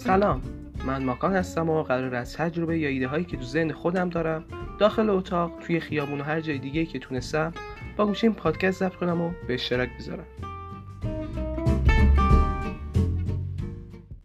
سلام. من ماکان هستم و قرار از تجربه یا ایده هایی که تو ذهن خودم دارم داخل اتاق توی خیابون و هر جای دیگه که تونستم با گوشیم پادکست ضبط کنم و به اشتراک بذارم.